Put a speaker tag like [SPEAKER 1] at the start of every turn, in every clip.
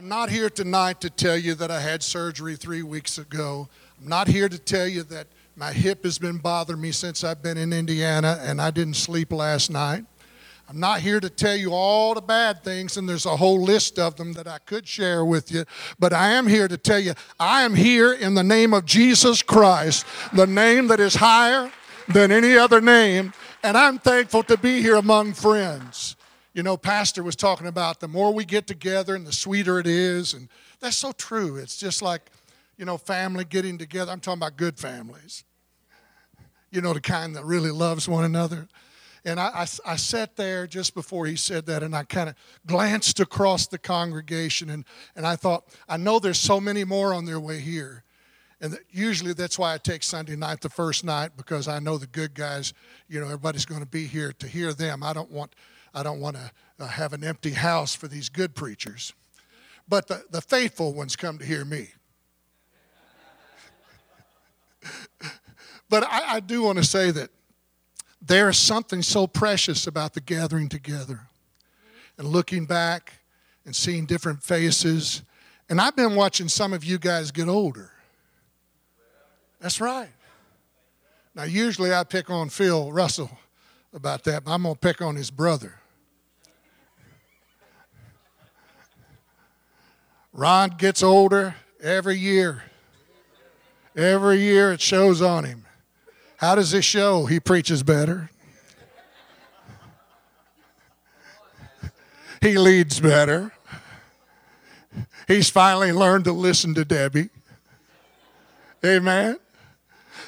[SPEAKER 1] I'm not here tonight to tell you that I had surgery three weeks ago. I'm not here to tell you that my hip has been bothering me since I've been in Indiana and I didn't sleep last night. I'm not here to tell you all the bad things, and there's a whole list of them that I could share with you, but I am here to tell you I am here in the name of Jesus Christ, the name that is higher than any other name, and I'm thankful to be here among friends. You know, Pastor was talking about the more we get together and the sweeter it is, and that's so true. It's just like, you know, family getting together. I'm talking about good families. You know, the kind that really loves one another. And I, I, I, sat there just before he said that, and I kind of glanced across the congregation, and, and I thought, I know there's so many more on their way here. And usually that's why I take Sunday night the first night because I know the good guys, you know, everybody's going to be here to hear them. I don't want, I don't want to uh, have an empty house for these good preachers. But the, the faithful ones come to hear me. but I, I do want to say that there is something so precious about the gathering together and looking back and seeing different faces. And I've been watching some of you guys get older. That's right. Now, usually I pick on Phil Russell about that, but I'm going to pick on his brother. Ron gets older every year. Every year it shows on him. How does it show? He preaches better. he leads better. He's finally learned to listen to Debbie. Amen.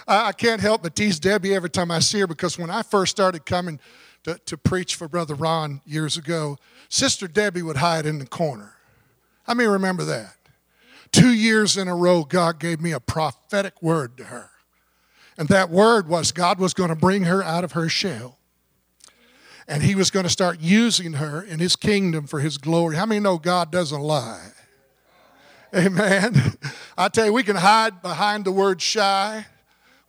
[SPEAKER 1] I, can't help but tease Debbie every time I see her because when I first started coming to, to preach for Brother Ron years ago, Sister Debbie would hide in the corner. I mean, remember that. Two years in a row, God gave me a prophetic word to her. And that word was God was going to bring her out of her shell. And he was going to start using her in his kingdom for his glory. How many know God doesn't lie? Amen. I tell you, we can hide behind the word shy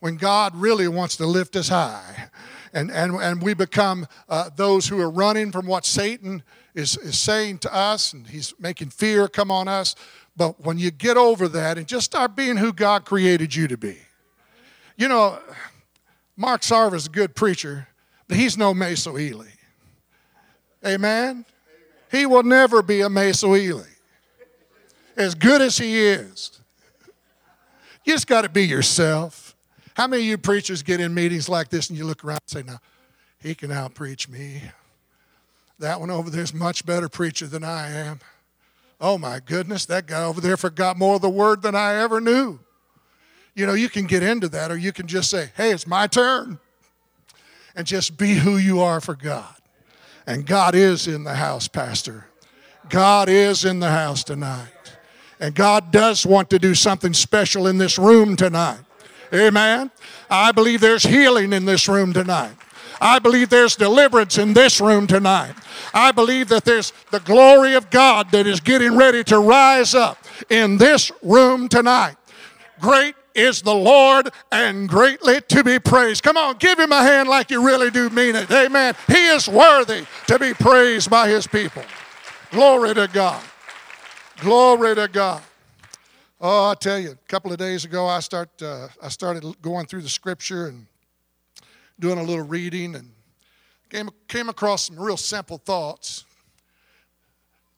[SPEAKER 1] when God really wants to lift us high. And, and, and we become uh, those who are running from what Satan is, is saying to us, and he's making fear come on us. But when you get over that and just start being who God created you to be, you know, Mark Sarver is a good preacher, but he's no Maso Ely. Amen? He will never be a Maso Ely. As good as he is. You just got to be yourself. How many of you preachers get in meetings like this and you look around and say, now, he can outpreach me. That one over there is much better preacher than I am. Oh my goodness, that guy over there forgot more of the word than I ever knew. You know, you can get into that, or you can just say, hey, it's my turn. And just be who you are for God. And God is in the house, Pastor. God is in the house tonight. And God does want to do something special in this room tonight. Amen. I believe there's healing in this room tonight. I believe there's deliverance in this room tonight. I believe that there's the glory of God that is getting ready to rise up in this room tonight. Great is the Lord and greatly to be praised. Come on, give him a hand like you really do mean it. Amen. He is worthy to be praised by his people. Glory to God. Glory to God. Oh, I tell you, a couple of days ago, I start uh, I started going through the scripture and doing a little reading and came came across some real simple thoughts.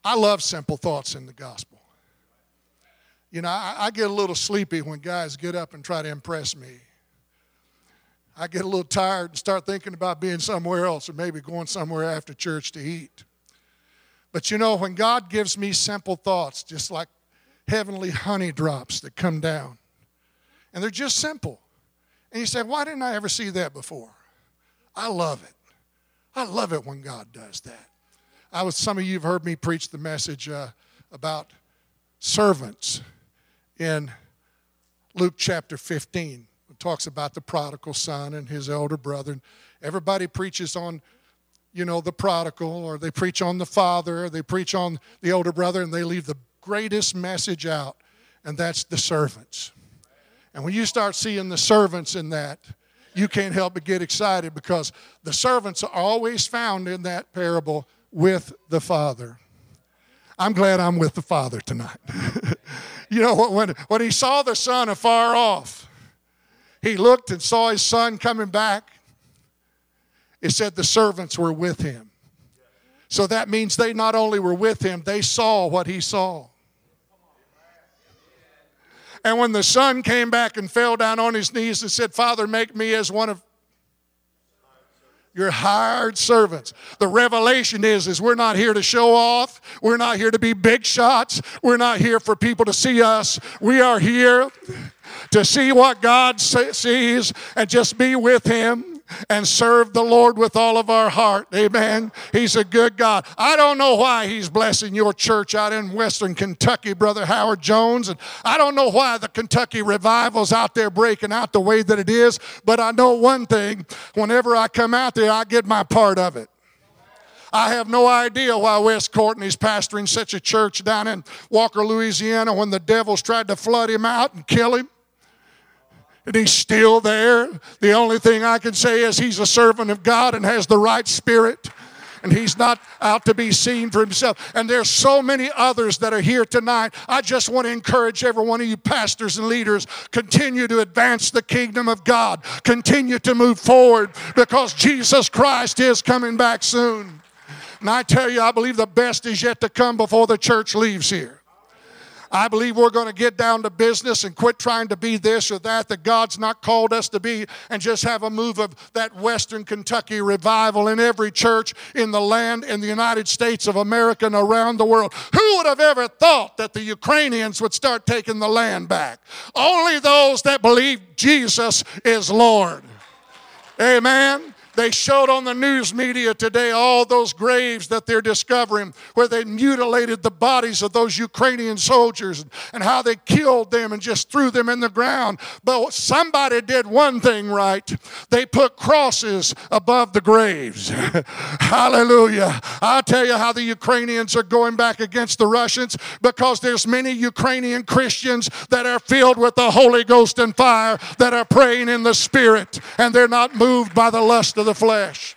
[SPEAKER 1] I love simple thoughts in the gospel. You know, I, I, get a little sleepy when guys get up and try to impress me. I get a little tired and start thinking about being somewhere else or maybe going somewhere after church to eat. But you know, when God gives me simple thoughts, just like heavenly honey drops that come down, and they're just simple. And you say, why didn't I ever see that before? I love it. I love it when God does that. I was, some of you have heard me preach the message uh, about servants in Luke chapter 15. It talks about the prodigal son and his elder brother. And Everybody preaches on, you know, the prodigal, or they preach on the father, or they preach on the older brother, and they leave the greatest message out, and that's the servants. And when you start seeing the servants in that, you can't help but get excited because the servants are always found in that parable with the father. I'm glad I'm with the Father tonight. you know, when, when he saw the son afar off, he looked and saw his son coming back. It said the servants were with him. So that means they not only were with him, they saw what he saw. And when the son came back and fell down on his knees and said, Father, make me as one of your hired servants. The revelation is, is we're not here to show off. We're not here to be big shots. We're not here for people to see us. We are here to see what God sees and just be with Him and serve the Lord with all of our heart. Amen. He's a good God. I don't know why He's blessing your church out in Western Kentucky, Brother Howard Jones. And I don't know why the Kentucky revival's out there breaking out the way that it is. But I know one thing whenever I come out there, I get my part of it. I have no idea why Wes Courtney's pastoring such a church down in Walker, Louisiana, when the devils tried to flood him out and kill him and he's still there. The only thing I can say is he's a servant of God and has the right spirit. And he's not out to be seen for himself. And there's so many others that are here tonight. I just want to encourage every one of you pastors and leaders continue to advance the kingdom of God. Continue to move forward because Jesus Christ is coming back soon. And I tell you, I believe the best is yet to come before the church leaves here. I believe we're going to get down to business and quit trying to be this or that that God's not called us to be and just have a move of that Western Kentucky revival in every church in the land in the United States of America and around the world. Who would have ever thought that the Ukrainians would start taking the land back? Only those that believe Jesus is Lord. Amen. They showed on the news media today all those graves that they're discovering where they mutilated the bodies of those Ukrainian soldiers and how they killed them and just threw them in the ground. But somebody did one thing right. They put crosses above the graves. Hallelujah. I'll tell you how the Ukrainians are going back against the Russians because there's many Ukrainian Christians that are filled with the Holy Ghost and fire that are praying in the Spirit and they're not moved by the lust of the flesh.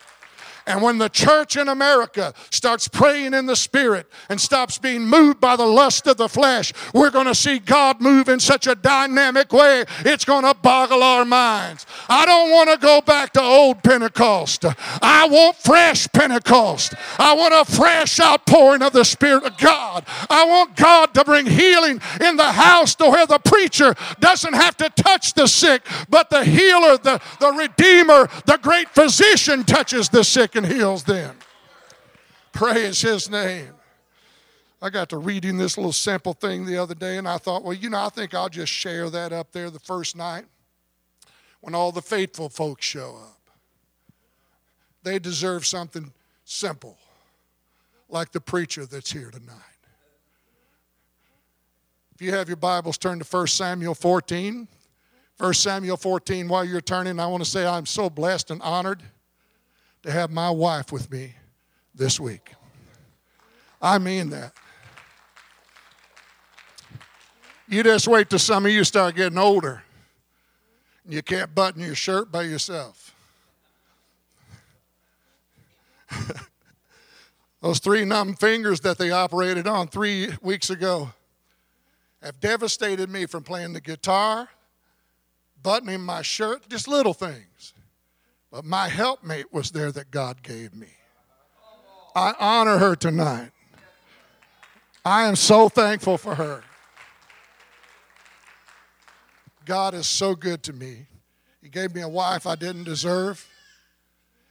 [SPEAKER 1] And when the church in America starts praying in the Spirit and stops being moved by the lust of the flesh, we're going to see God move in such a dynamic way, it's going to boggle our minds. I don't want to go back to old Pentecost. I want fresh Pentecost. I want a fresh outpouring of the Spirit of God. I want God to bring healing in the house to where the preacher doesn't have to touch the sick, but the healer, the, the Redeemer, the great physician touches the sick heals them. Praise his name. I got to reading this little simple thing the other day, and I thought, well, you know, I think I'll just share that up there the first night when all the faithful folks show up. They deserve something simple, like the preacher that's here tonight. If you have your Bibles, turn to 1 Samuel 14. 1 Samuel 14, while you're turning, I want to say I'm so blessed and honored to have my wife with me this week. I mean that. You just wait till some of you start getting older and you can't button your shirt by yourself. Those three numb fingers that they operated on three weeks ago have devastated me from playing the guitar, buttoning my shirt, just little things. But my helpmate was there that God gave me. I honor her tonight. I am so thankful for her. God is so good to me. He gave me a wife I didn't deserve.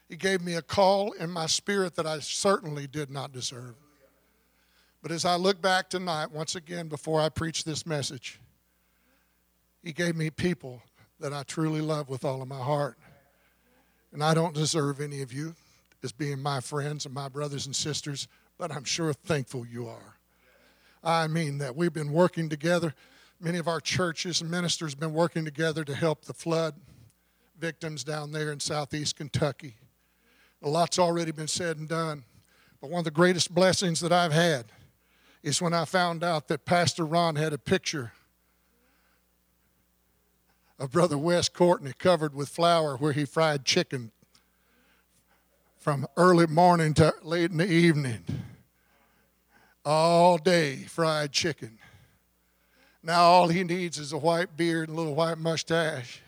[SPEAKER 1] He gave me a call in my spirit that I certainly did not deserve. But as I look back tonight, once again, before I preach this message, He gave me people that I truly love with all of my heart. And I don't deserve any of you as being my friends and my brothers and sisters, but I'm sure thankful you are. I mean that we've been working together. Many of our churches and ministers have been working together to help the flood victims down there in southeast Kentucky. A lot's already been said and done. But one of the greatest blessings that I've had is when I found out that Pastor Ron had a picture of Brother Wes Courtney covered with flour where he fried chicken from early morning to late in the evening. all day fried chicken. Now all he needs is a white beard and a little white mustache.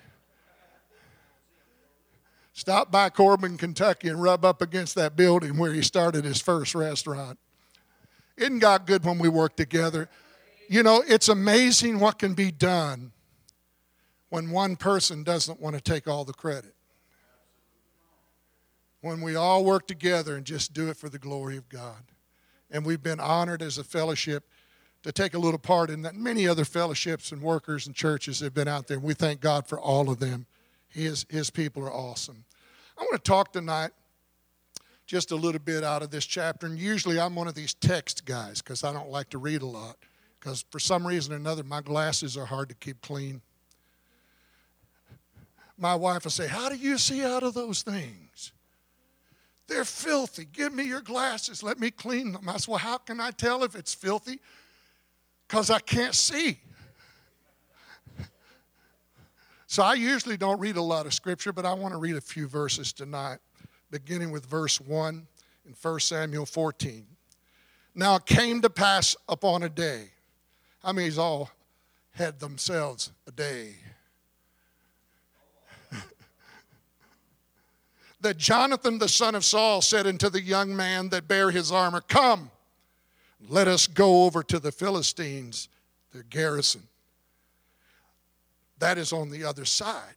[SPEAKER 1] Stop by Corbin, Kentucky, and rub up against that building where he started his first restaurant. Isn't God good when we work together? You know, it's amazing what can be done when one person doesn't want to take all the credit. When we all work together and just do it for the glory of God. And we've been honored as a fellowship to take a little part in that. Many other fellowships and workers and churches have been out there. And we thank God for all of them. His, his people are awesome. I want to talk tonight just a little bit out of this chapter. And usually I'm one of these text guys because I don't like to read a lot. Because for some reason or another, my glasses are hard to keep clean. My wife will say, How do you see out of those things? They're filthy. Give me your glasses. Let me clean them. I said, Well, how can I tell if it's filthy? Because I can't see. So I usually don't read a lot of scripture, but I want to read a few verses tonight, beginning with verse 1 in 1 Samuel 14. Now it came to pass upon a day. How many's all had themselves a day? That Jonathan the son of Saul said unto the young man that bare his armor, Come, let us go over to the Philistines, their garrison. That is on the other side.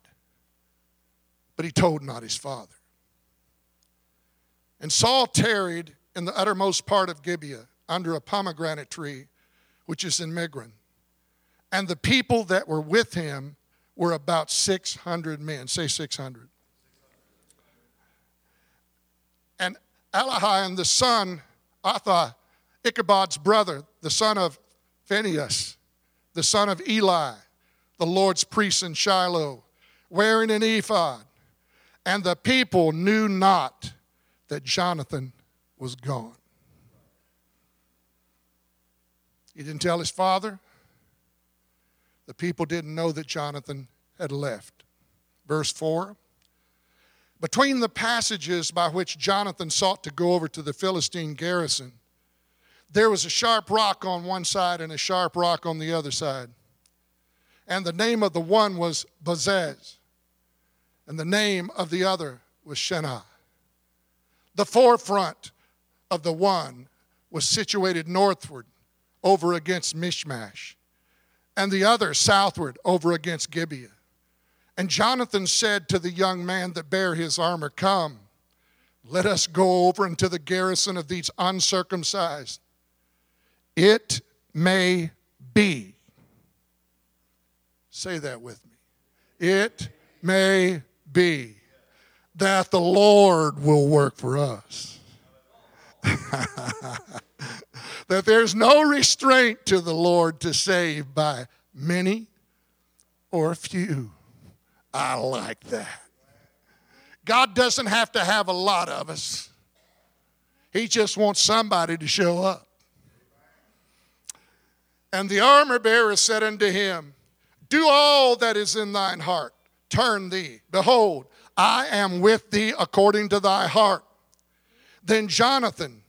[SPEAKER 1] But he told not his father. And Saul tarried in the uttermost part of Gibeah under a pomegranate tree, which is in Migron. And the people that were with him were about 600 men. Say 600. And Elihan, the son, Atha, Ichabod's brother, the son of Phinehas, the son of Eli, the Lord's priest in Shiloh, wearing an ephod. And the people knew not that Jonathan was gone. He didn't tell his father. The people didn't know that Jonathan had left. Verse 4 Between the passages by which Jonathan sought to go over to the Philistine garrison, there was a sharp rock on one side and a sharp rock on the other side and the name of the one was Bozez, and the name of the other was Shenah. The forefront of the one was situated northward over against Mishmash, and the other southward over against Gibeah. And Jonathan said to the young man that bare his armor, Come, let us go over into the garrison of these uncircumcised. It may be Say that with me. It may be that the Lord will work for us. that there's no restraint to the Lord to save by many or few. I like that. God doesn't have to have a lot of us, He just wants somebody to show up. And the armor bearer said unto him, do all that is in thine heart. Turn thee. Behold, I am with thee according to thy heart. Then Jonathan,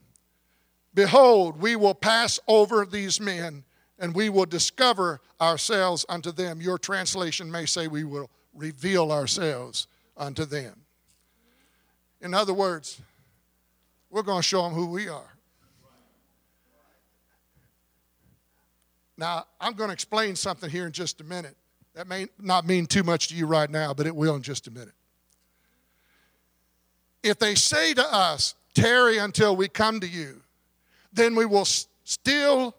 [SPEAKER 1] behold, we will pass over these men and we will discover ourselves unto them. Your translation may say we will reveal ourselves unto them. In other words, we're going to show them who we are. Now, I'm going to explain something here in just a minute. That may not mean too much to you right now, but it will in just a minute. If they say to us, Tarry until we come to you, then we will still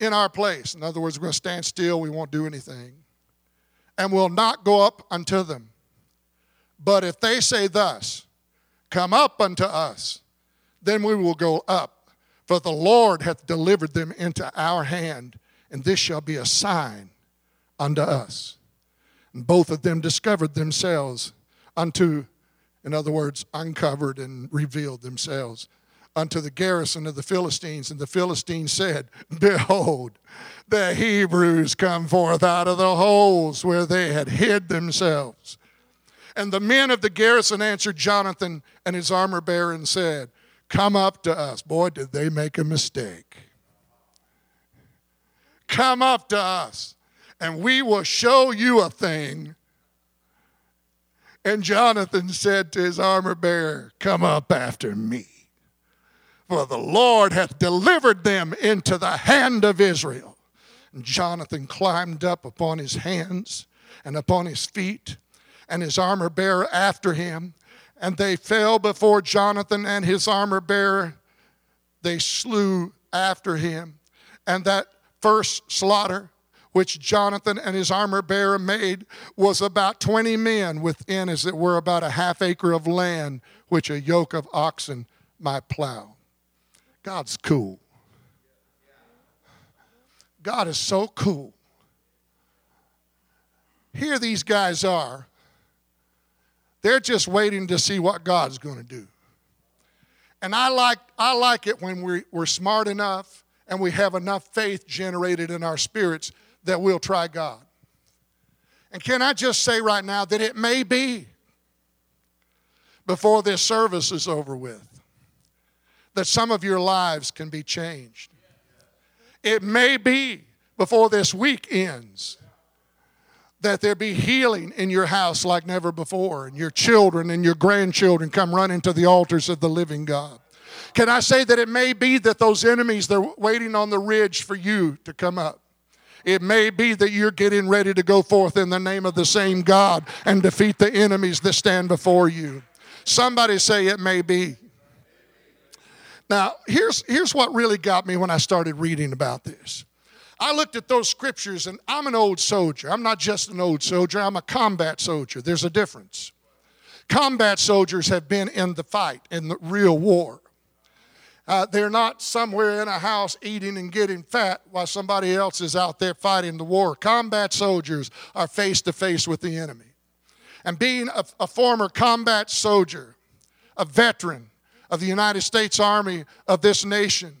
[SPEAKER 1] in our place. In other words, we're going to stand still, we won't do anything, and will not go up unto them. But if they say thus, Come up unto us, then we will go up, for the Lord hath delivered them into our hand and this shall be a sign unto us. And both of them discovered themselves unto, in other words, uncovered and revealed themselves unto the garrison of the Philistines. And the Philistines said, Behold, the Hebrews come forth out of the holes where they had hid themselves. And the men of the garrison answered Jonathan and his armor bearer and said, Come up to us. Boy, did they make a mistake. come up to us, and we will show you a thing. And Jonathan said to his armor bearer, Come up after me. For the Lord hath delivered them into the hand of Israel. And Jonathan climbed up upon his hands and upon his feet, and his armor bearer after him. And they fell before Jonathan and his armor bearer. They slew after him. And that first slaughter which Jonathan and his armor bearer made was about 20 men within, as it were, about a half acre of land which a yoke of oxen might plow. God's cool. God is so cool. Here these guys are. They're just waiting to see what God's going to do. And I like, I like it when we, we're smart enough and we have enough faith generated in our spirits that we'll try God. And can I just say right now that it may be before this service is over with that some of your lives can be changed. It may be before this week ends that there be healing in your house like never before, and your children and your grandchildren come running to the altars of the living God. Can I say that it may be that those enemies, they're waiting on the ridge for you to come up? It may be that you're getting ready to go forth in the name of the same God and defeat the enemies that stand before you. Somebody say it may be. Now, here's, here's what really got me when I started reading about this. I looked at those scriptures, and I'm an old soldier. I'm not just an old soldier, I'm a combat soldier. There's a difference. Combat soldiers have been in the fight, in the real war. Uh, they're not somewhere in a house eating and getting fat while somebody else is out there fighting the war. Combat soldiers are face to face with the enemy. And being a, a former combat soldier, a veteran of the United States Army of this nation,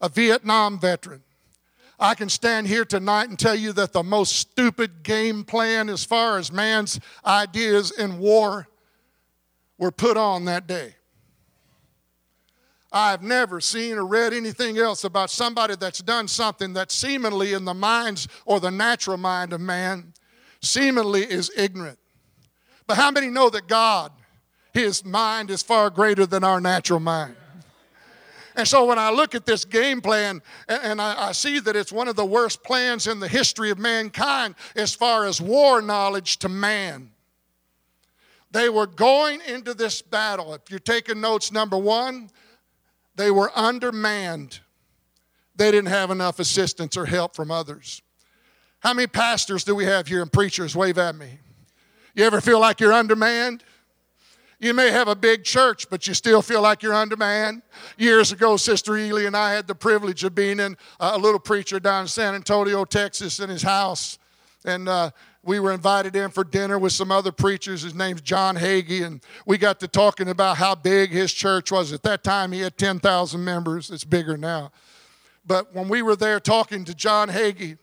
[SPEAKER 1] a Vietnam veteran, I can stand here tonight and tell you that the most stupid game plan as far as man's ideas in war were put on that day. I've never seen or read anything else about somebody that's done something that seemingly in the minds or the natural mind of man seemingly is ignorant. But how many know that God, his mind is far greater than our natural mind? And so when I look at this game plan and I, see that it's one of the worst plans in the history of mankind as far as war knowledge to man. They were going into this battle. If you're taking notes, number one, they were undermanned. They didn't have enough assistance or help from others. How many pastors do we have here and preachers? Wave at me. You ever feel like you're undermanned? You may have a big church, but you still feel like you're undermanned. Years ago, Sister Ely and I had the privilege of being in a little preacher down in San Antonio, Texas, in his house. And uh, we were invited in for dinner with some other preachers. His name's John Hagee, and we got to talking about how big his church was. At that time, he had 10,000 members. It's bigger now. But when we were there talking to John Hagee,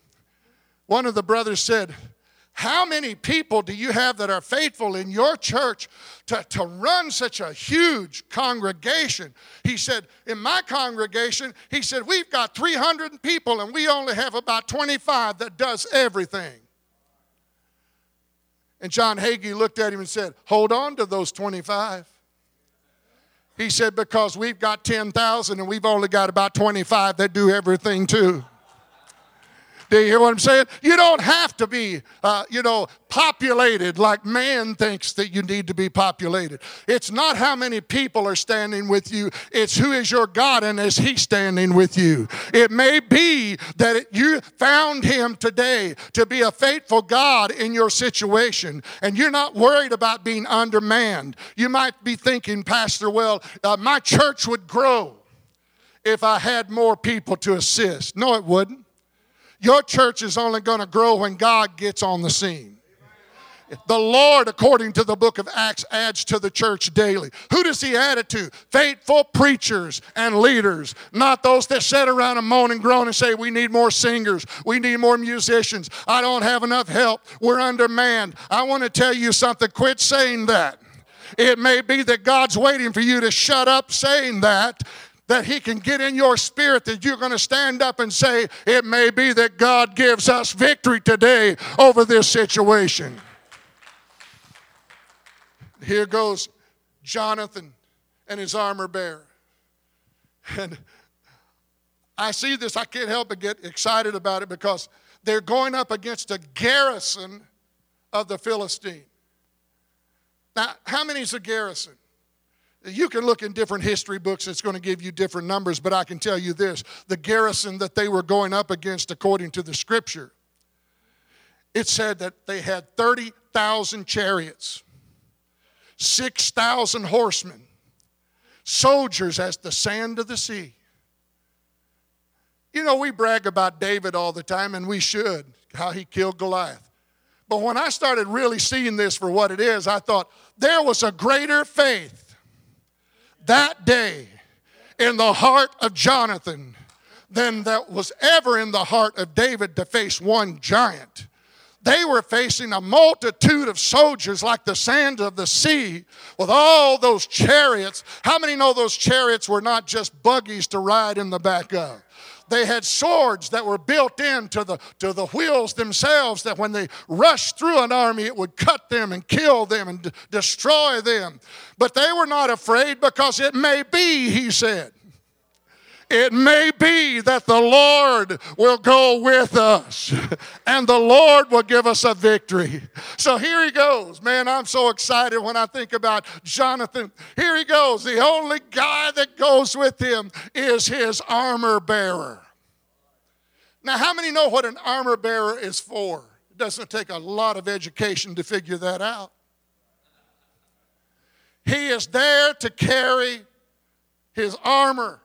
[SPEAKER 1] one of the brothers said, How many people do you have that are faithful in your church to, to run such a huge congregation? He said, In my congregation, he said, We've got 300 people and we only have about 25 that does everything. And John Hagee looked at him and said, Hold on to those 25. He said, Because we've got 10,000 and we've only got about 25 that do everything too. Do you hear what I'm saying? You don't have to be, uh, you know, populated like man thinks that you need to be populated. It's not how many people are standing with you, it's who is your God and is He standing with you. It may be that you found Him today to be a faithful God in your situation, and you're not worried about being undermanned. You might be thinking, Pastor, well, uh, my church would grow if I had more people to assist. No, it wouldn't. Your church is only going to grow when God gets on the scene. The Lord, according to the book of Acts, adds to the church daily. Who does He add it to? Faithful preachers and leaders, not those that sit around and moan and groan and say, We need more singers, we need more musicians, I don't have enough help, we're undermanned. I want to tell you something, quit saying that. It may be that God's waiting for you to shut up saying that that He can get in your spirit that you're going to stand up and say, It may be that God gives us victory today over this situation. Here goes Jonathan and his armor bearer. And I see this, I can't help but get excited about it because they're going up against a garrison of the Philistine. Now, how many is a garrison? You can look in different history books, it's going to give you different numbers, but I can tell you this the garrison that they were going up against, according to the scripture, it said that they had 30,000 chariots, 6,000 horsemen, soldiers as the sand of the sea. You know, we brag about David all the time, and we should, how he killed Goliath. But when I started really seeing this for what it is, I thought there was a greater faith that day in the heart of Jonathan than that was ever in the heart of David to face one giant. They were facing a multitude of soldiers like the sands of the sea with all those chariots. How many know those chariots were not just buggies to ride in the back of? They had swords that were built into the, to the wheels themselves that when they rushed through an army, it would cut them and kill them and d- destroy them. But they were not afraid because it may be, he said. It may be that the Lord will go with us and the Lord will give us a victory. So here he goes. Man, I'm so excited when I think about Jonathan. Here he goes. The only guy that goes with him is his armor bearer. Now, how many know what an armor bearer is for? It doesn't take a lot of education to figure that out. He is there to carry his armor.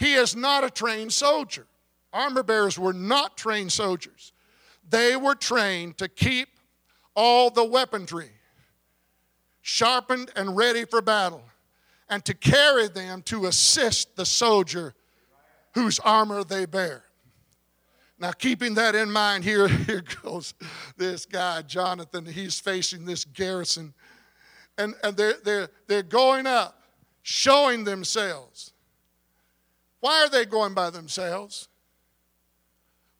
[SPEAKER 1] He is not a trained soldier. Armor bearers were not trained soldiers. They were trained to keep all the weaponry sharpened and ready for battle and to carry them to assist the soldier whose armor they bear. Now, keeping that in mind, here, here goes this guy, Jonathan. He's facing this garrison. And, and they're, they're, they're going up, showing themselves. Why are they going by themselves?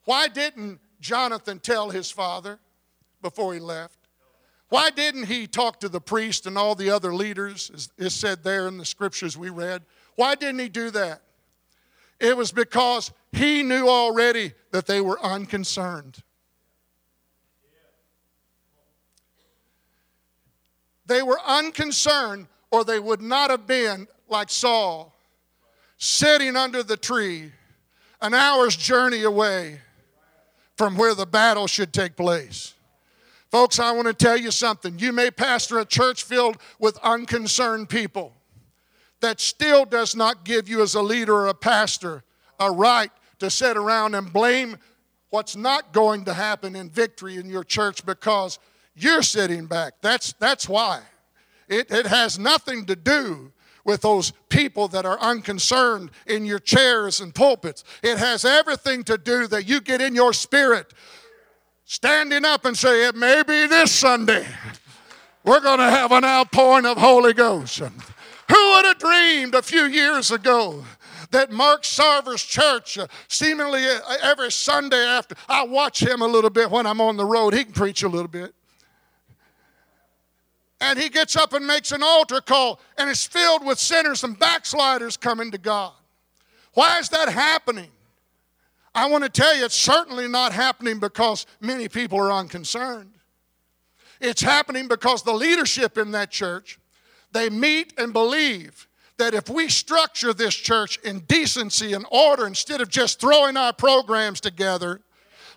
[SPEAKER 1] Why didn't Jonathan tell his father before he left? Why didn't he talk to the priest and all the other leaders, as is said there in the scriptures we read? Why didn't he do that? It was because he knew already that they were unconcerned. They were unconcerned, or they would not have been like Saul sitting under the tree, an hour's journey away from where the battle should take place. Folks, I want to tell you something. You may pastor a church filled with unconcerned people. That still does not give you, as a leader or a pastor, a right to sit around and blame what's not going to happen in victory in your church because you're sitting back. That's, that's why. It, it has nothing to do with those people that are unconcerned in your chairs and pulpits. It has everything to do that you get in your spirit standing up and say, It may be this Sunday. We're going to have an outpouring of Holy Ghost. Who would have dreamed a few years ago that Mark Sarver's church, uh, seemingly uh, every Sunday after, I watch him a little bit when I'm on the road. He can preach a little bit and he gets up and makes an altar call, and is filled with sinners and backsliders coming to God. Why is that happening? I want to tell you, it's certainly not happening because many people are unconcerned. It's happening because the leadership in that church, they meet and believe that if we structure this church in decency and order instead of just throwing our programs together,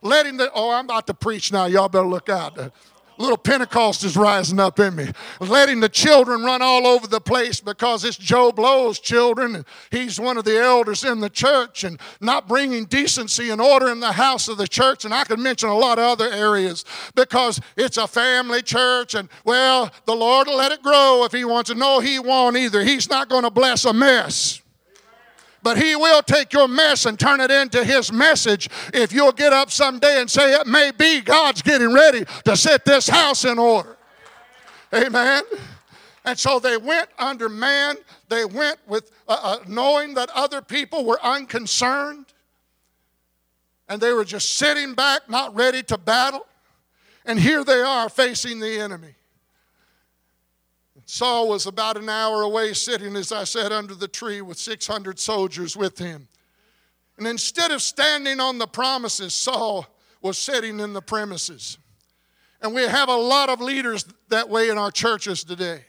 [SPEAKER 1] letting the, oh, I'm about to preach now, y'all better look out little Pentecost is rising up in me. Letting the children run all over the place because it's Joe Blow's children. He's one of the elders in the church and not bringing decency and order in the house of the church. And I could mention a lot of other areas because it's a family church. And well, the Lord will let it grow if He wants to. No, He won't either. He's not going to bless a mess. But He will take your mess and turn it into His message if you'll get up someday and say, It may be God's getting ready to set this house in order. Amen. And so they went under man. They went with uh, uh, knowing that other people were unconcerned. And they were just sitting back, not ready to battle. And here they are facing the enemy. Saul was about an hour away, sitting, as I said, under the tree with 600 soldiers with him. And instead of standing on the promises, Saul was sitting in the premises. And we have a lot of leaders that way in our churches today.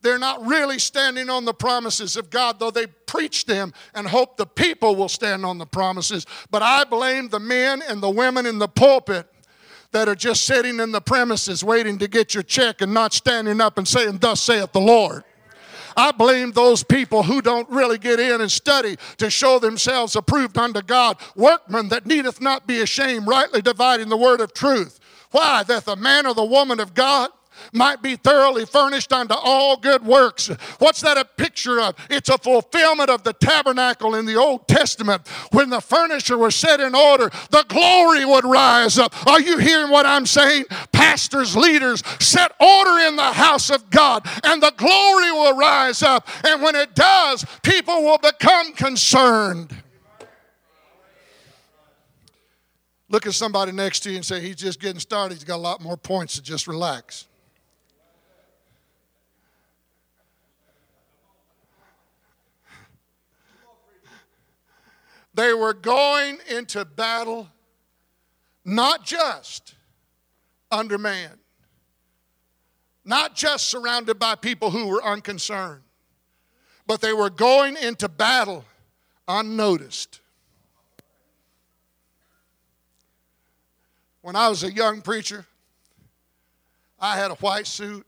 [SPEAKER 1] They're not really standing on the promises of God, though they preach them and hope the people will stand on the promises. But I blame the men and the women in the pulpit that are just sitting in the premises waiting to get your check and not standing up and saying, Thus saith the Lord. I blame those people who don't really get in and study to show themselves approved unto God, workmen that needeth not be ashamed, rightly dividing the word of truth. Why? That the man or the woman of God might be thoroughly furnished unto all good works. What's that a picture of? It's a fulfillment of the tabernacle in the Old Testament. When the furniture was set in order, the glory would rise up. Are you hearing what I'm saying? Pastors, leaders, set order in the house of God, and the glory will rise up. And when it does, people will become concerned. Look at somebody next to you and say, He's just getting started. He's got a lot more points to just relax. They were going into battle not just under man, not just surrounded by people who were unconcerned, but they were going into battle unnoticed. When I was a young preacher, I had a white suit.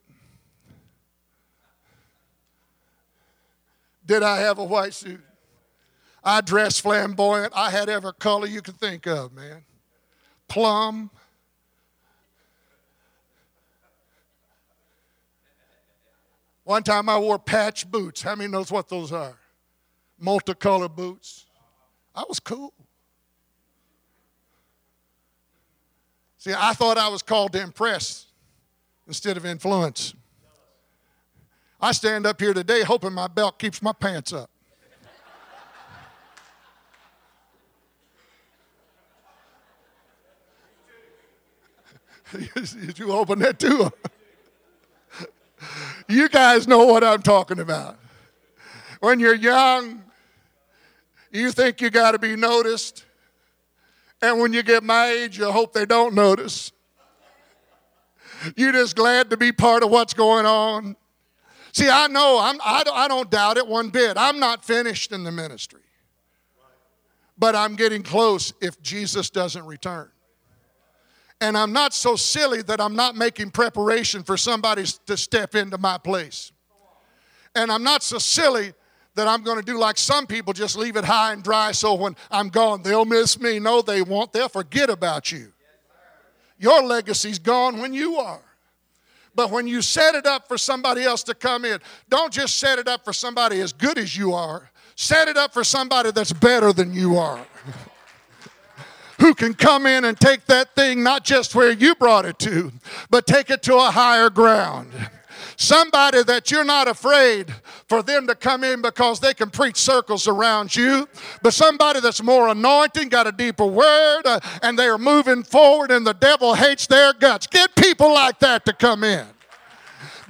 [SPEAKER 1] Did I have a white suit? I dressed flamboyant. I had every color you could think of, man. Plum. One time I wore patch boots. How many knows what those are? Multicolored boots. I was cool. See, I thought I was called to impress instead of influence. I stand up here today hoping my belt keeps my pants up. you open that too. you guys know what I'm talking about. When you're young, you think you got to be noticed. And when you get my age, you hope they don't notice. You're just glad to be part of what's going on. See, I know, I'm, I, don't, I don't doubt it one bit. I'm not finished in the ministry. But I'm getting close if Jesus doesn't return and I'm not so silly that I'm not making preparation for somebody to step into my place. And I'm not so silly that I'm going to do like some people, just leave it high and dry so when I'm gone, they'll miss me. No, they won't. They'll forget about you. Your legacy's gone when you are. But when you set it up for somebody else to come in, don't just set it up for somebody as good as you are, set it up for somebody that's better than you are. who can come in and take that thing not just where you brought it to, but take it to a higher ground. Somebody that you're not afraid for them to come in because they can preach circles around you, but somebody that's more anointing, got a deeper word, uh, and they are moving forward, and the devil hates their guts. Get people like that to come in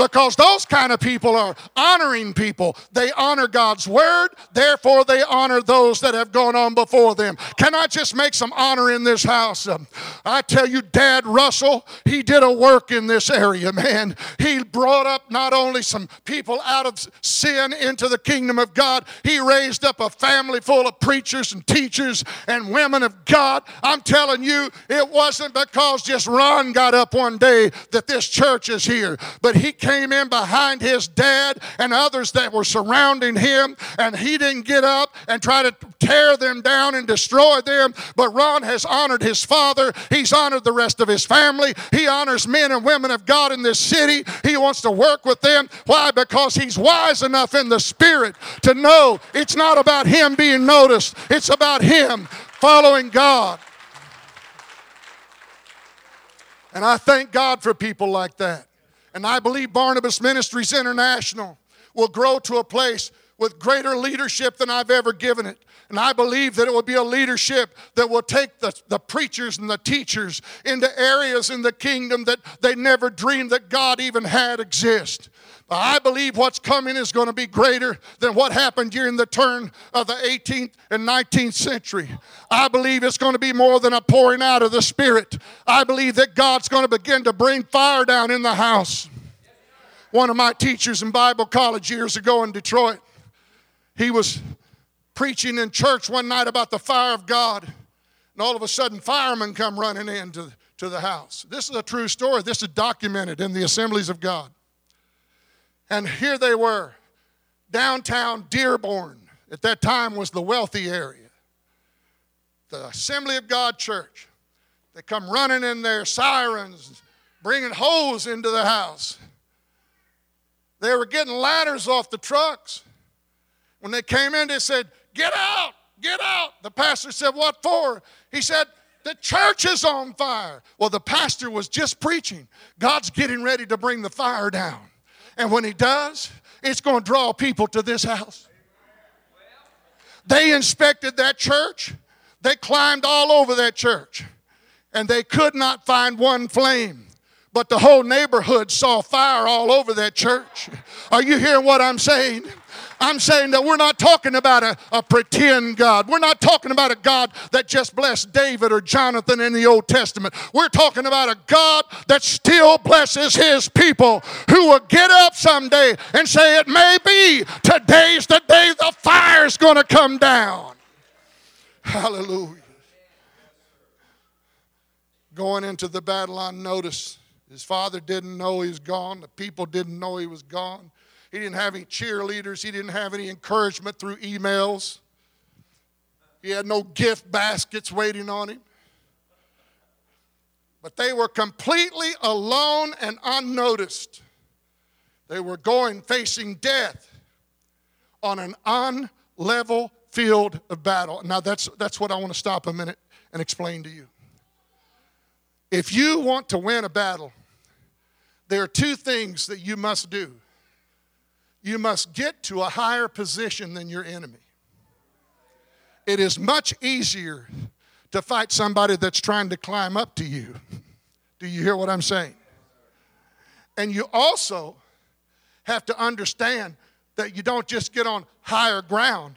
[SPEAKER 1] because those kind of people are honoring people. They honor God's word, therefore, they honor those that have gone on before them. Can I just make some honor in this house? Um, I tell you, Dad Russell, he did a work in this area, man. He brought up not only some people out of sin into the kingdom of God, he raised up a family full of preachers and teachers and women of God. I'm telling you, it wasn't because just Ron got up one day that this church is here, but he came came in behind his dad and others that were surrounding him, and he didn't get up and try to tear them down and destroy them. But Ron has honored his father, he's honored the rest of his family, he honors men and women of God in this city. He wants to work with them. Why? Because he's wise enough in the spirit to know it's not about him being noticed, it's about him following God. And I thank God for people like that. And I believe Barnabas Ministries International will grow to a place with greater leadership than I've ever given it. And I believe that it will be a leadership that will take the, the preachers and the teachers into areas in the kingdom that they never dreamed that God even had exist. I believe what's coming is going to be greater than what happened during the turn of the 18th and 19th century. I believe it's going to be more than a pouring out of the Spirit. I believe that God's going to begin to bring fire down in the house. One of my teachers in Bible college years ago in Detroit, he was preaching in church one night about the fire of God, and all of a sudden, firemen come running into to the house. This is a true story. This is documented in the assemblies of God. And here they were, downtown Dearborn, at that time was the wealthy area. The Assembly of God Church. They come running in their sirens, bringing hose into the house. They were getting ladders off the trucks. When they came in, they said, Get out, get out. The pastor said, What for? He said, The church is on fire. Well, the pastor was just preaching. God's getting ready to bring the fire down. And when He does, it's going to draw people to this house. They inspected that church, they climbed all over that church, and they could not find one flame. But the whole neighborhood saw fire all over that church. Are you hearing what I'm saying? I'm saying that we're not talking about a, a pretend God. We're not talking about a God that just blessed David or Jonathan in the Old Testament. We're talking about a God that still blesses his people who will get up someday and say, It may be today's the day the fire's going to come down. Hallelujah. Going into the battle on notice. His father didn't know he was gone. The people didn't know he was gone. He didn't have any cheerleaders. He didn't have any encouragement through emails. He had no gift baskets waiting on him. But they were completely alone and unnoticed. They were going facing death on an unlevel field of battle. Now, that's, that's what I want to stop a minute and explain to you. If you want to win a battle, there are two things that you must do you must get to a higher position than your enemy. It is much easier to fight somebody that's trying to climb up to you. Do you hear what I'm saying? And you also have to understand that you don't just get on higher ground,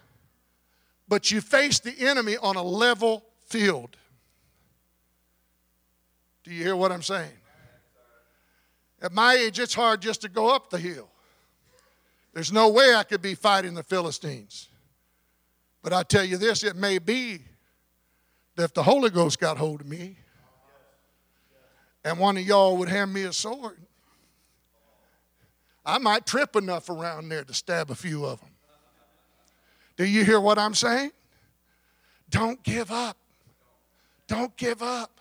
[SPEAKER 1] but you face the enemy on a level field. Do you hear what I'm saying? At my age, it's hard just to go up the hill. There's no way I could be fighting the Philistines. But I tell you this it may be that if the Holy Ghost got hold of me and one of y'all would hand me a sword, I might trip enough around there to stab a few of them. Do you hear what I'm saying? Don't give up. Don't give up.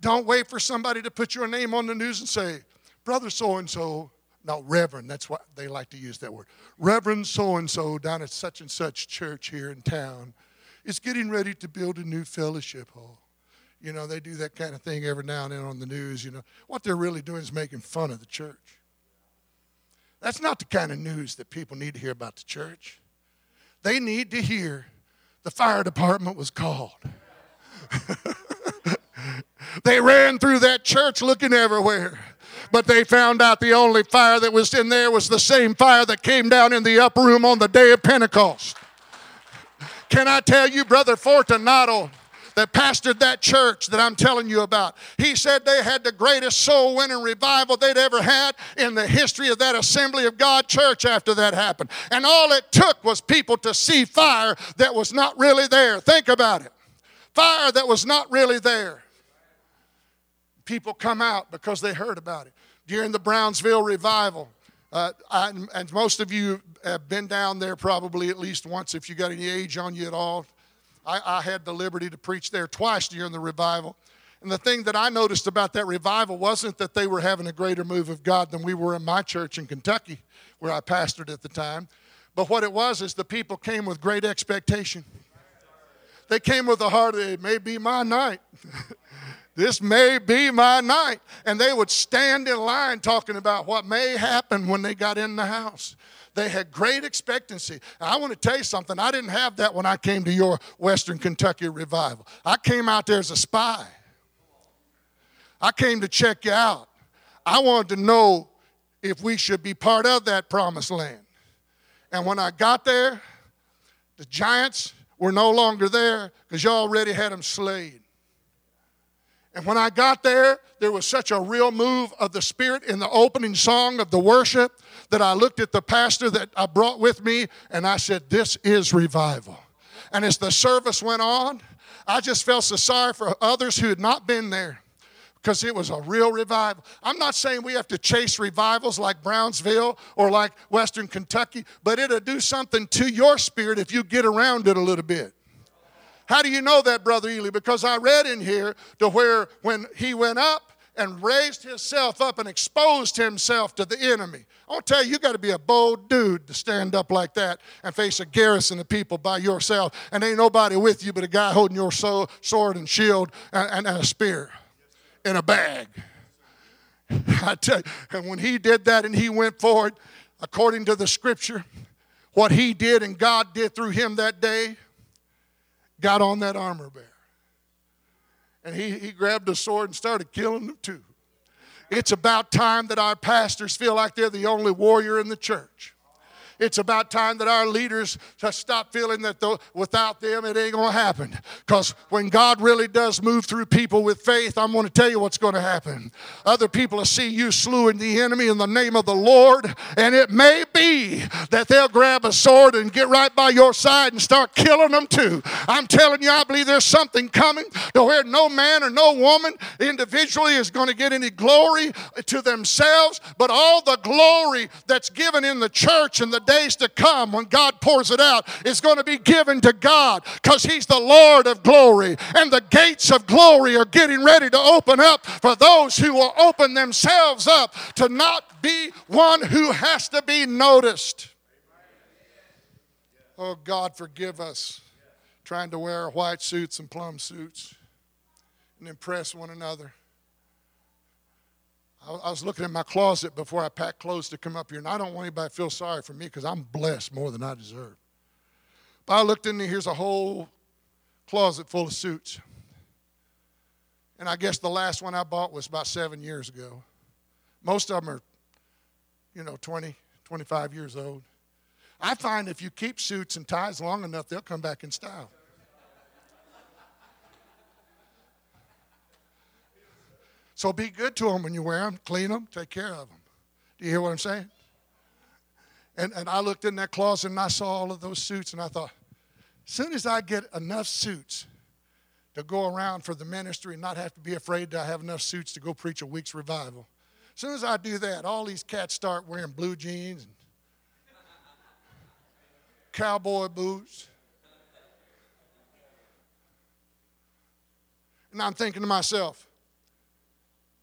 [SPEAKER 1] Don't wait for somebody to put your name on the news and say, Brother so and so no, Reverend, that's what they like to use that word. Reverend so and so down at such and such church here in town is getting ready to build a new fellowship hall. You know, they do that kind of thing every now and then on the news. You know, what they're really doing is making fun of the church. That's not the kind of news that people need to hear about the church. They need to hear the fire department was called. they ran through that church looking everywhere but they found out the only fire that was in there was the same fire that came down in the upper room on the day of Pentecost. Can I tell you, Brother Fortunato, that pastored that church that I'm telling you about. He said they had the greatest soul winning revival they'd ever had in the history of that Assembly of God church after that happened. And all it took was people to see fire that was not really there. Think about it fire that was not really there. People come out because they heard about it during the Brownsville revival. Uh, I, and most of you have been down there probably at least once if you got any age on you at all. I, I had the liberty to preach there twice during the revival. And the thing that I noticed about that revival wasn't that they were having a greater move of God than we were in my church in Kentucky, where I pastored at the time. But what it was is the people came with great expectation. They came with a heart, it may be my night. This may be my night. And they would stand in line talking about what may happen when they got in the house. They had great expectancy. I want to tell you something. I didn't have that when I came to your Western Kentucky revival. I came out there as a spy. I came to check you out. I wanted to know if we should be part of that promised land. And when I got there, the giants were no longer there because you already had them slayed. And when I got there, there was such a real move of the Spirit in the opening song of the worship that I looked at the pastor that I brought with me and I said, This is revival. And as the service went on, I just felt so sorry for others who had not been there because it was a real revival. I'm not saying we have to chase revivals like Brownsville or like Western Kentucky, but it'll do something to your spirit if you get around it a little bit. How do you know that, Brother Ely? Because I read in here to where when he went up and raised himself up and exposed himself to the enemy. I want to tell you, you got to be a bold dude to stand up like that and face a garrison of people by yourself, and ain't nobody with you but a guy holding your sword and shield and, and, and a spear in a bag. I tell you, and when he did that and he went forward, according to the scripture, what he did and God did through him that day, got on that armor bearer. And he, he grabbed a sword and started killing them too. It's about time that our pastors feel like they're the only warrior in the church. It's about time that our leaders stop feeling that the, without them it ain't going to happen. Because when God really does move through people with faith, I'm going to tell you what's going to happen. Other people will see you slewing the enemy in the name of the Lord, and it may be that they'll grab a sword and get right by your side and start killing them too. I'm telling you, I believe there's something coming to where no man or no woman individually is going to get any glory to themselves, but all the glory that's given in the church and the days to come when God pours it out is going to be given to God because He's the Lord of glory. And the gates of glory are getting ready to open up for those who will open themselves up to not be one who has to be noticed. Oh, God, forgive us trying to wear white suits and plum suits and impress one another. I was looking in my closet before I packed clothes to come up here, and I don't want anybody to feel sorry for me because I'm blessed more than I deserve. But I looked in there, here's a whole closet full of suits. And I guess the last one I bought was about seven years ago. Most of them are, you know, 20, 25 years old. I find if you keep suits and ties long enough, they'll come back in style. So be good to them when you wear them, clean them, take care of them. Do you hear what I'm saying? And, and I looked in that closet and I saw all of those suits and I thought, as soon as I get enough suits to go around for the ministry and not have to be afraid that I have enough suits to go preach a week's revival, as soon as I do that, all these cats start wearing blue jeans and cowboy boots. And I'm thinking to myself,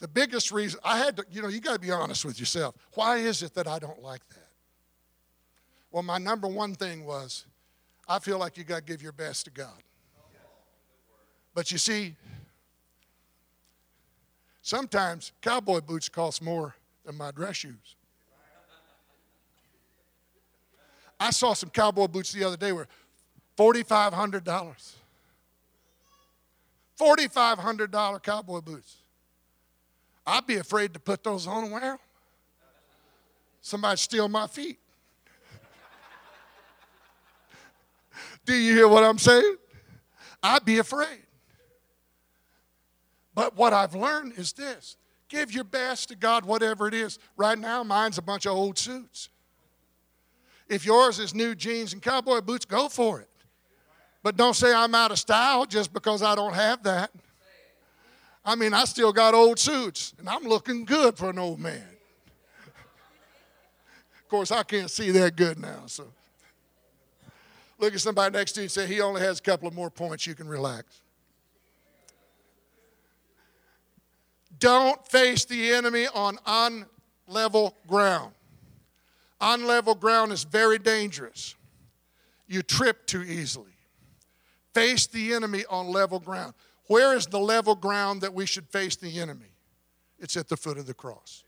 [SPEAKER 1] the biggest reason, I had to, you know, you got to be honest with yourself. Why is it that I don't like that? Well, my number one thing was I feel like you got to give your best to God. But you see, sometimes cowboy boots cost more than my dress shoes. I saw some cowboy boots the other day were $4,500. $4,500 cowboy boots. I'd be afraid to put those on and wear them. Somebody steal my feet. Do you hear what I'm saying? I'd be afraid. But what I've learned is this give your best to God, whatever it is. Right now, mine's a bunch of old suits. If yours is new jeans and cowboy boots, go for it. But don't say I'm out of style just because I don't have that. I mean, I still got old suits, and I'm looking good for an old man. of course, I can't see that good now, so. Look at somebody next to you and say, He only has a couple of more points. You can relax. Don't face the enemy on unlevel ground. Unlevel ground is very dangerous. You trip too easily. Face the enemy on level ground. Where is the level ground that we should face the enemy? It's at the foot of the cross.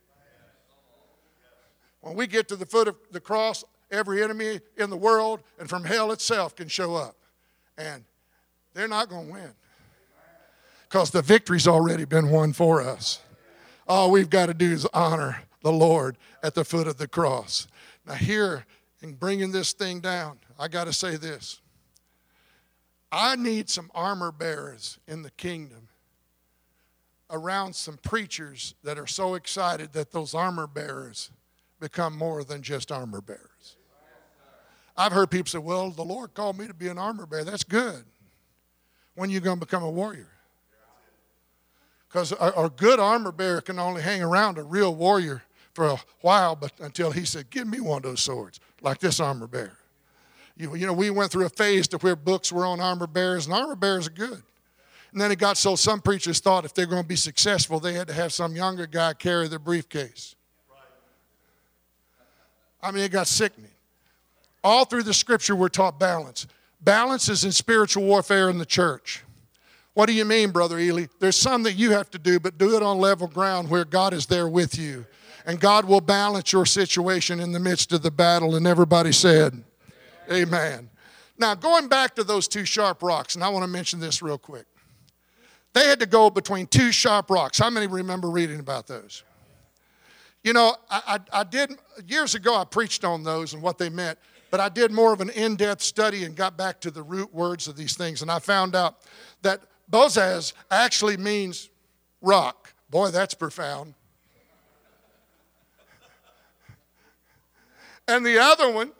[SPEAKER 1] When we get to the foot of the cross, every enemy in the world and from hell itself can show up. And they're not going to win because the victory's already been won for us. All we've got to do is honor the Lord at the foot of the cross. Now, here, in bringing this thing down, I got to say this. I need some armor bearers in the kingdom around some preachers that are so excited that those armor bearers become more than just armor bearers. I've heard people say, Well, the Lord called me to be an armor bearer. That's good. When are you going to become a warrior? Because a, a, good armor bearer can only hang around a real warrior for a while, but until he said, Give me one of those swords, like this armor bearer. You, you know, we went through a phase to where books were on armor bearers, and armor bearers are good. And then it got so some preachers thought if they're going to be successful, they had to have some younger guy carry their briefcase. I mean, it got sickening. All through the scripture, we're taught balance. Balance is in spiritual warfare in the church. What do you mean, Brother Ely? There's some that you have to do, but do it on level ground where God is there with you. And God will balance your situation in the midst of the battle. And everybody said, Amen. Now, going back to those two sharp rocks, and I want to mention this real quick. They had to go between two sharp rocks. How many remember reading about those? You know, I, I, I did, years ago, I preached on those and what they meant but I did more of an in depth study and got back to the root words of these things. And I found out that Bozez actually means rock. Boy, that's profound. And the other one,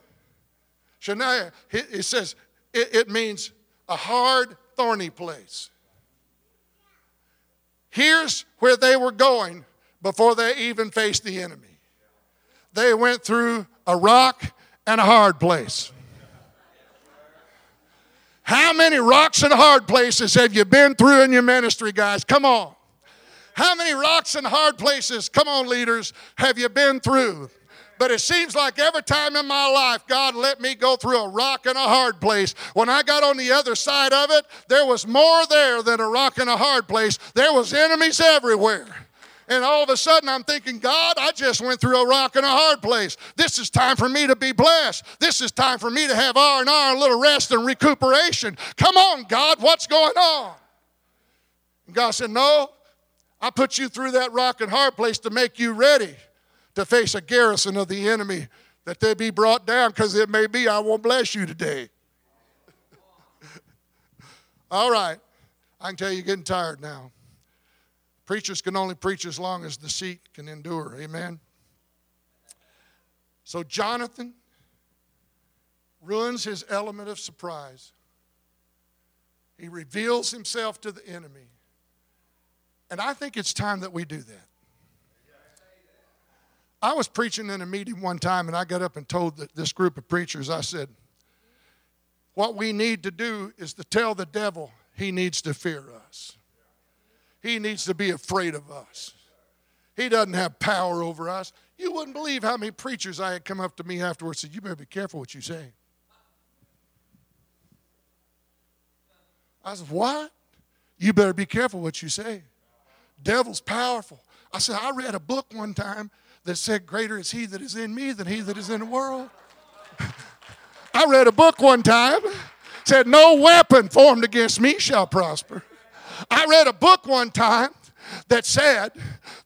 [SPEAKER 1] Seneh, it says it means a hard, thorny place. Here's where they were going before they even faced the enemy. They went through a rock and a hard place. How many rocks and hard places have you been through in your ministry, guys? Come on. How many rocks and hard places, come on, leaders, have you been through? But it seems like every time in my life, God let me go through a rock and a hard place. When I got on the other side of it, there was more there than a rock and a hard place. There was enemies everywhere. And all of a sudden, I'm thinking, God, I just went through a rock and a hard place. This is time for me to be blessed. This is time for me to have R and R, a little rest and recuperation. Come on, God, what's going on? And God said, No, I put you through that rock and hard place to make you ready to face a garrison of the enemy that they be brought down because it may be I won't bless you today. All right. I can tell you you're getting tired now. Preachers can only preach as long as the seat can endure. Amen. So Jonathan ruins his element of surprise. He reveals himself to the enemy. And I think it's time that we do that. I was preaching in a meeting one time and I got up and told this group of preachers, I said, What we need to do is to tell the devil he needs to fear us. He needs to be afraid of us. He doesn't have power over us. You wouldn't believe how many preachers I had come up to me afterwards and said, You better be careful what you say. I said, What? You better be careful what you say. Devil's powerful. I said, I read a book one time that said, Greater is he that is in me than he that is in the world. I read a book one time, said, No weapon formed against me shall prosper. I read a book one time that said,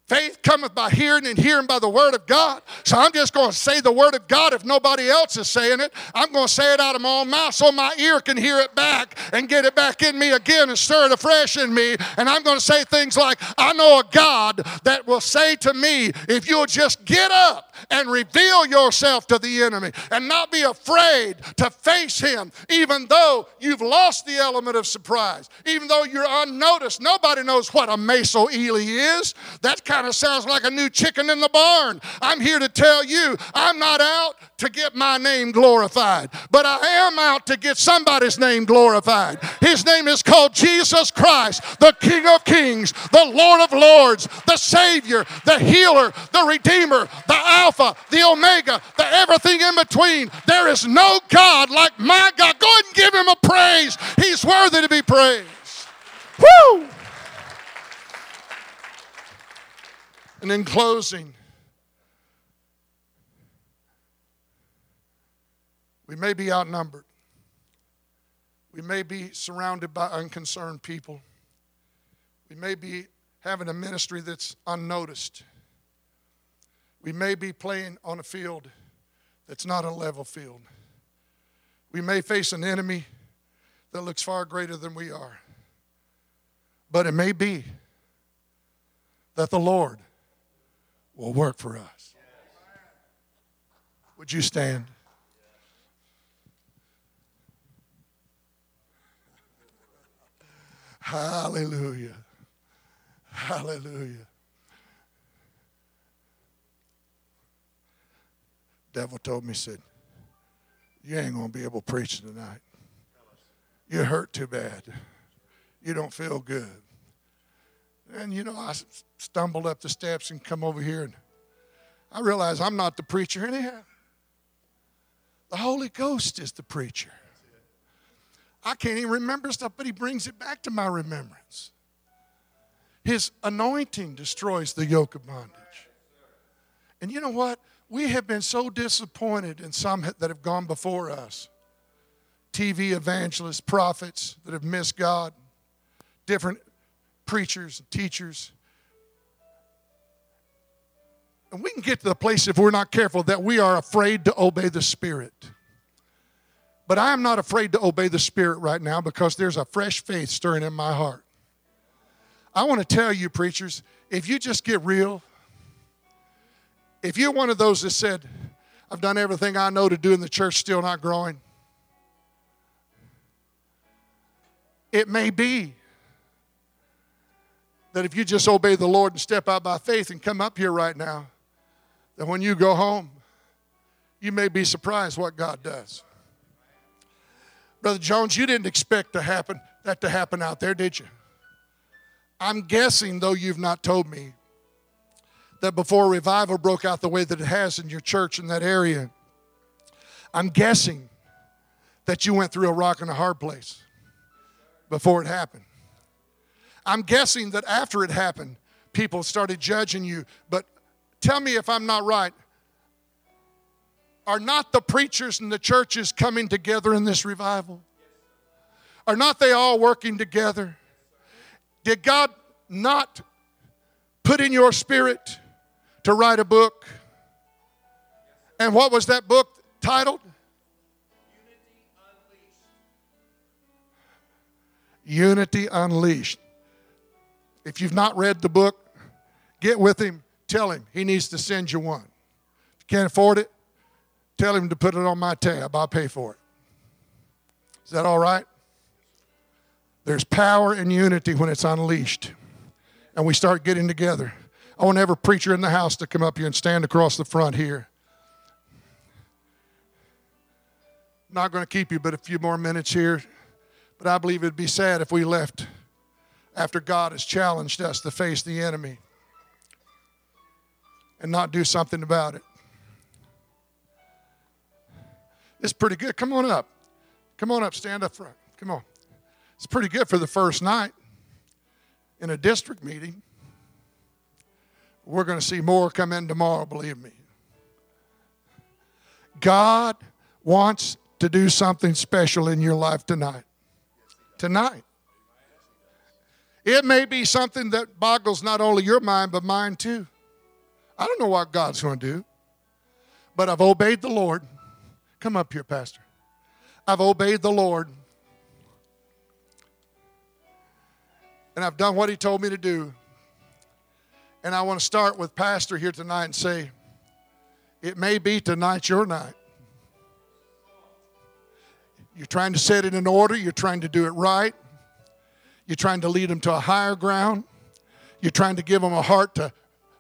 [SPEAKER 1] Faith cometh by hearing, and hearing by the word of God. So I'm just going to say the word of God if nobody else is saying it. I'm going to say it out of my own mouth so my ear can hear it back and get it back in me again and stir it afresh in me. And I'm going to say things like, I know a God that will say to me, if you'll just get up and reveal yourself to the enemy and not be afraid to face him, even though you've lost the element of surprise, even though you're unnoticed. Nobody knows what a Meso Ely is. That's kind of sounds like a new chicken in the barn. I'm here to tell you, I'm not out to get my name glorified, but I am out to get somebody's name glorified. His name is called Jesus Christ, the King of Kings, the Lord of Lords, the Savior, the Healer, the Redeemer, the Alpha, the Omega, the everything in between. There is no God like my God. Go ahead and give him a praise. He's worthy to be praised. Woo! And in closing, we may be outnumbered. We may be surrounded by unconcerned people. We may be having a ministry that's unnoticed. We may be playing on a field that's not a level field. We may face an enemy that looks far greater than we are. But it may be that the Lord will work for us. Would you stand? Hallelujah. Hallelujah. Devil told me, said, You ain't going to be able to preach tonight. You hurt too bad. You don't feel good. And you know, I stumbled up the steps and come over here and I realized I'm not the preacher anyhow. The Holy Ghost is the preacher. I can't even remember stuff, but He brings it back to my remembrance. His anointing destroys the yoke of bondage. And you know what? We have been so disappointed in some that have gone before us TV evangelists, prophets that have missed God, different preachers and teachers. And we can get to the place, if we're not careful, that we are afraid to obey the Spirit. But I am not afraid to obey the Spirit right now because there's a fresh faith stirring in my heart. I want to tell you, preachers, if you just get real, if you're one of those that said, I've done everything I know to do in the church, still not growing, it may be that if you just obey the Lord and step out by faith and come up here right now, that when you go home, you may be surprised what God does. Brother Jones, you didn't expect to happen that to happen out there, did you? I'm guessing, though you've not told me, that before revival broke out the way that it has in your church in that area, I'm guessing that you went through a rock and a hard place before it happened. I'm guessing that after it happened, people started judging you. But tell me if I'm not right. Are not the preachers and the churches coming together in this revival? Are not they all working together? Did God not put in your spirit to write a book? And what was that book titled? Unity Unleashed. If you've not read the book, get with him, tell him he needs to send you one. If you can't afford it, Tell him to put it on my tab. I'll pay for it. Is that all right? There's power in unity when it's unleashed and we start getting together. I want every preacher in the house to come up here and stand across the front here. Not going to keep you but a few more minutes here, but I believe it'd be sad if we left after God has challenged us to face the enemy and not do something about it. It's pretty good. Come on up. Come on up. Stand up front. Come on. It's pretty good for the first night in a district meeting. We're going to see more come in tomorrow, believe me. God wants to do something special in your life tonight. Tonight. It may be something that boggles not only your mind, but mine too. I don't know what God's going to do, but I've obeyed the Lord. Come up here, Pastor. I've obeyed the Lord. And I've done what He told me to do. And I want to start with Pastor here tonight and say, it may be tonight your night. You're trying to set it in order, you're trying to do it right, you're trying to lead them to a higher ground, you're trying to give them a heart to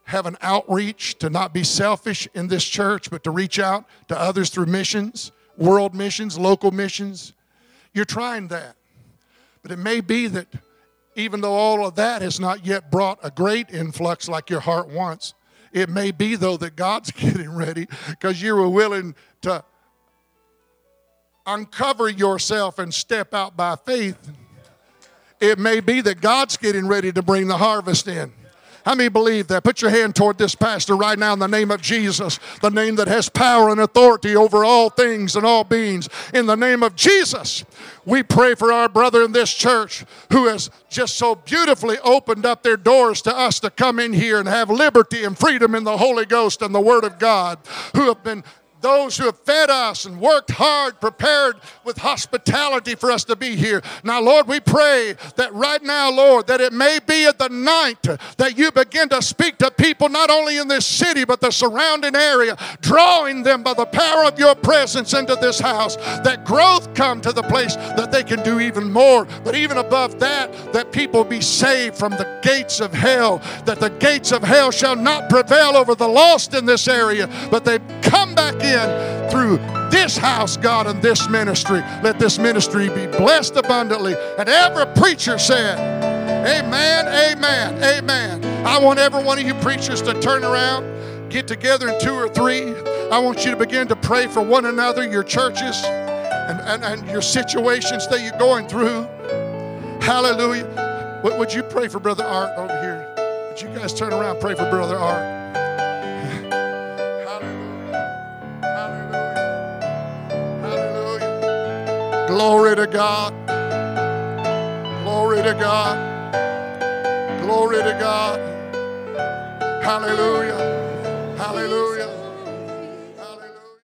[SPEAKER 1] have an outreach, to not be selfish in this church, but to reach out to others through missions, world missions, local missions. You're trying that. But it may be that even though all of that has not yet brought a great influx like your heart wants, it may be, though, that God's getting ready because you were willing to uncover yourself and step out by faith it may be that God's getting ready to bring the harvest in. How many believe that? Put your hand toward this pastor right now in the name of Jesus, the name that has power and authority over all things and all beings. In the name of Jesus, we pray for our brother in this church who has just so beautifully opened up their doors to us to come in here and have liberty and freedom in the Holy Ghost and the Word of God, who have been those who have fed us and worked hard, prepared with hospitality for us to be here. Now, Lord, we pray that right now, Lord, that it may be at the night that you begin to speak to people not only in this city but the surrounding area, drawing them by the power of your presence into this house. That growth come to the place that they can do even more. But even above that, that people be saved from the gates of hell, that the gates of hell shall not prevail over the lost in this area, but they come back in through this house, God, and this ministry. Let this ministry be blessed abundantly. And every preacher said, Amen, amen, amen. I want every one of you preachers to turn around, get together in two or three. I want you to begin to pray for one another, your churches, and, and, and your situations that you're going through. Hallelujah. What would you pray for Brother Art over here? Would you guys turn around pray for Brother Art? Glory to God. Glory to God. Glory to God. Hallelujah. Hallelujah.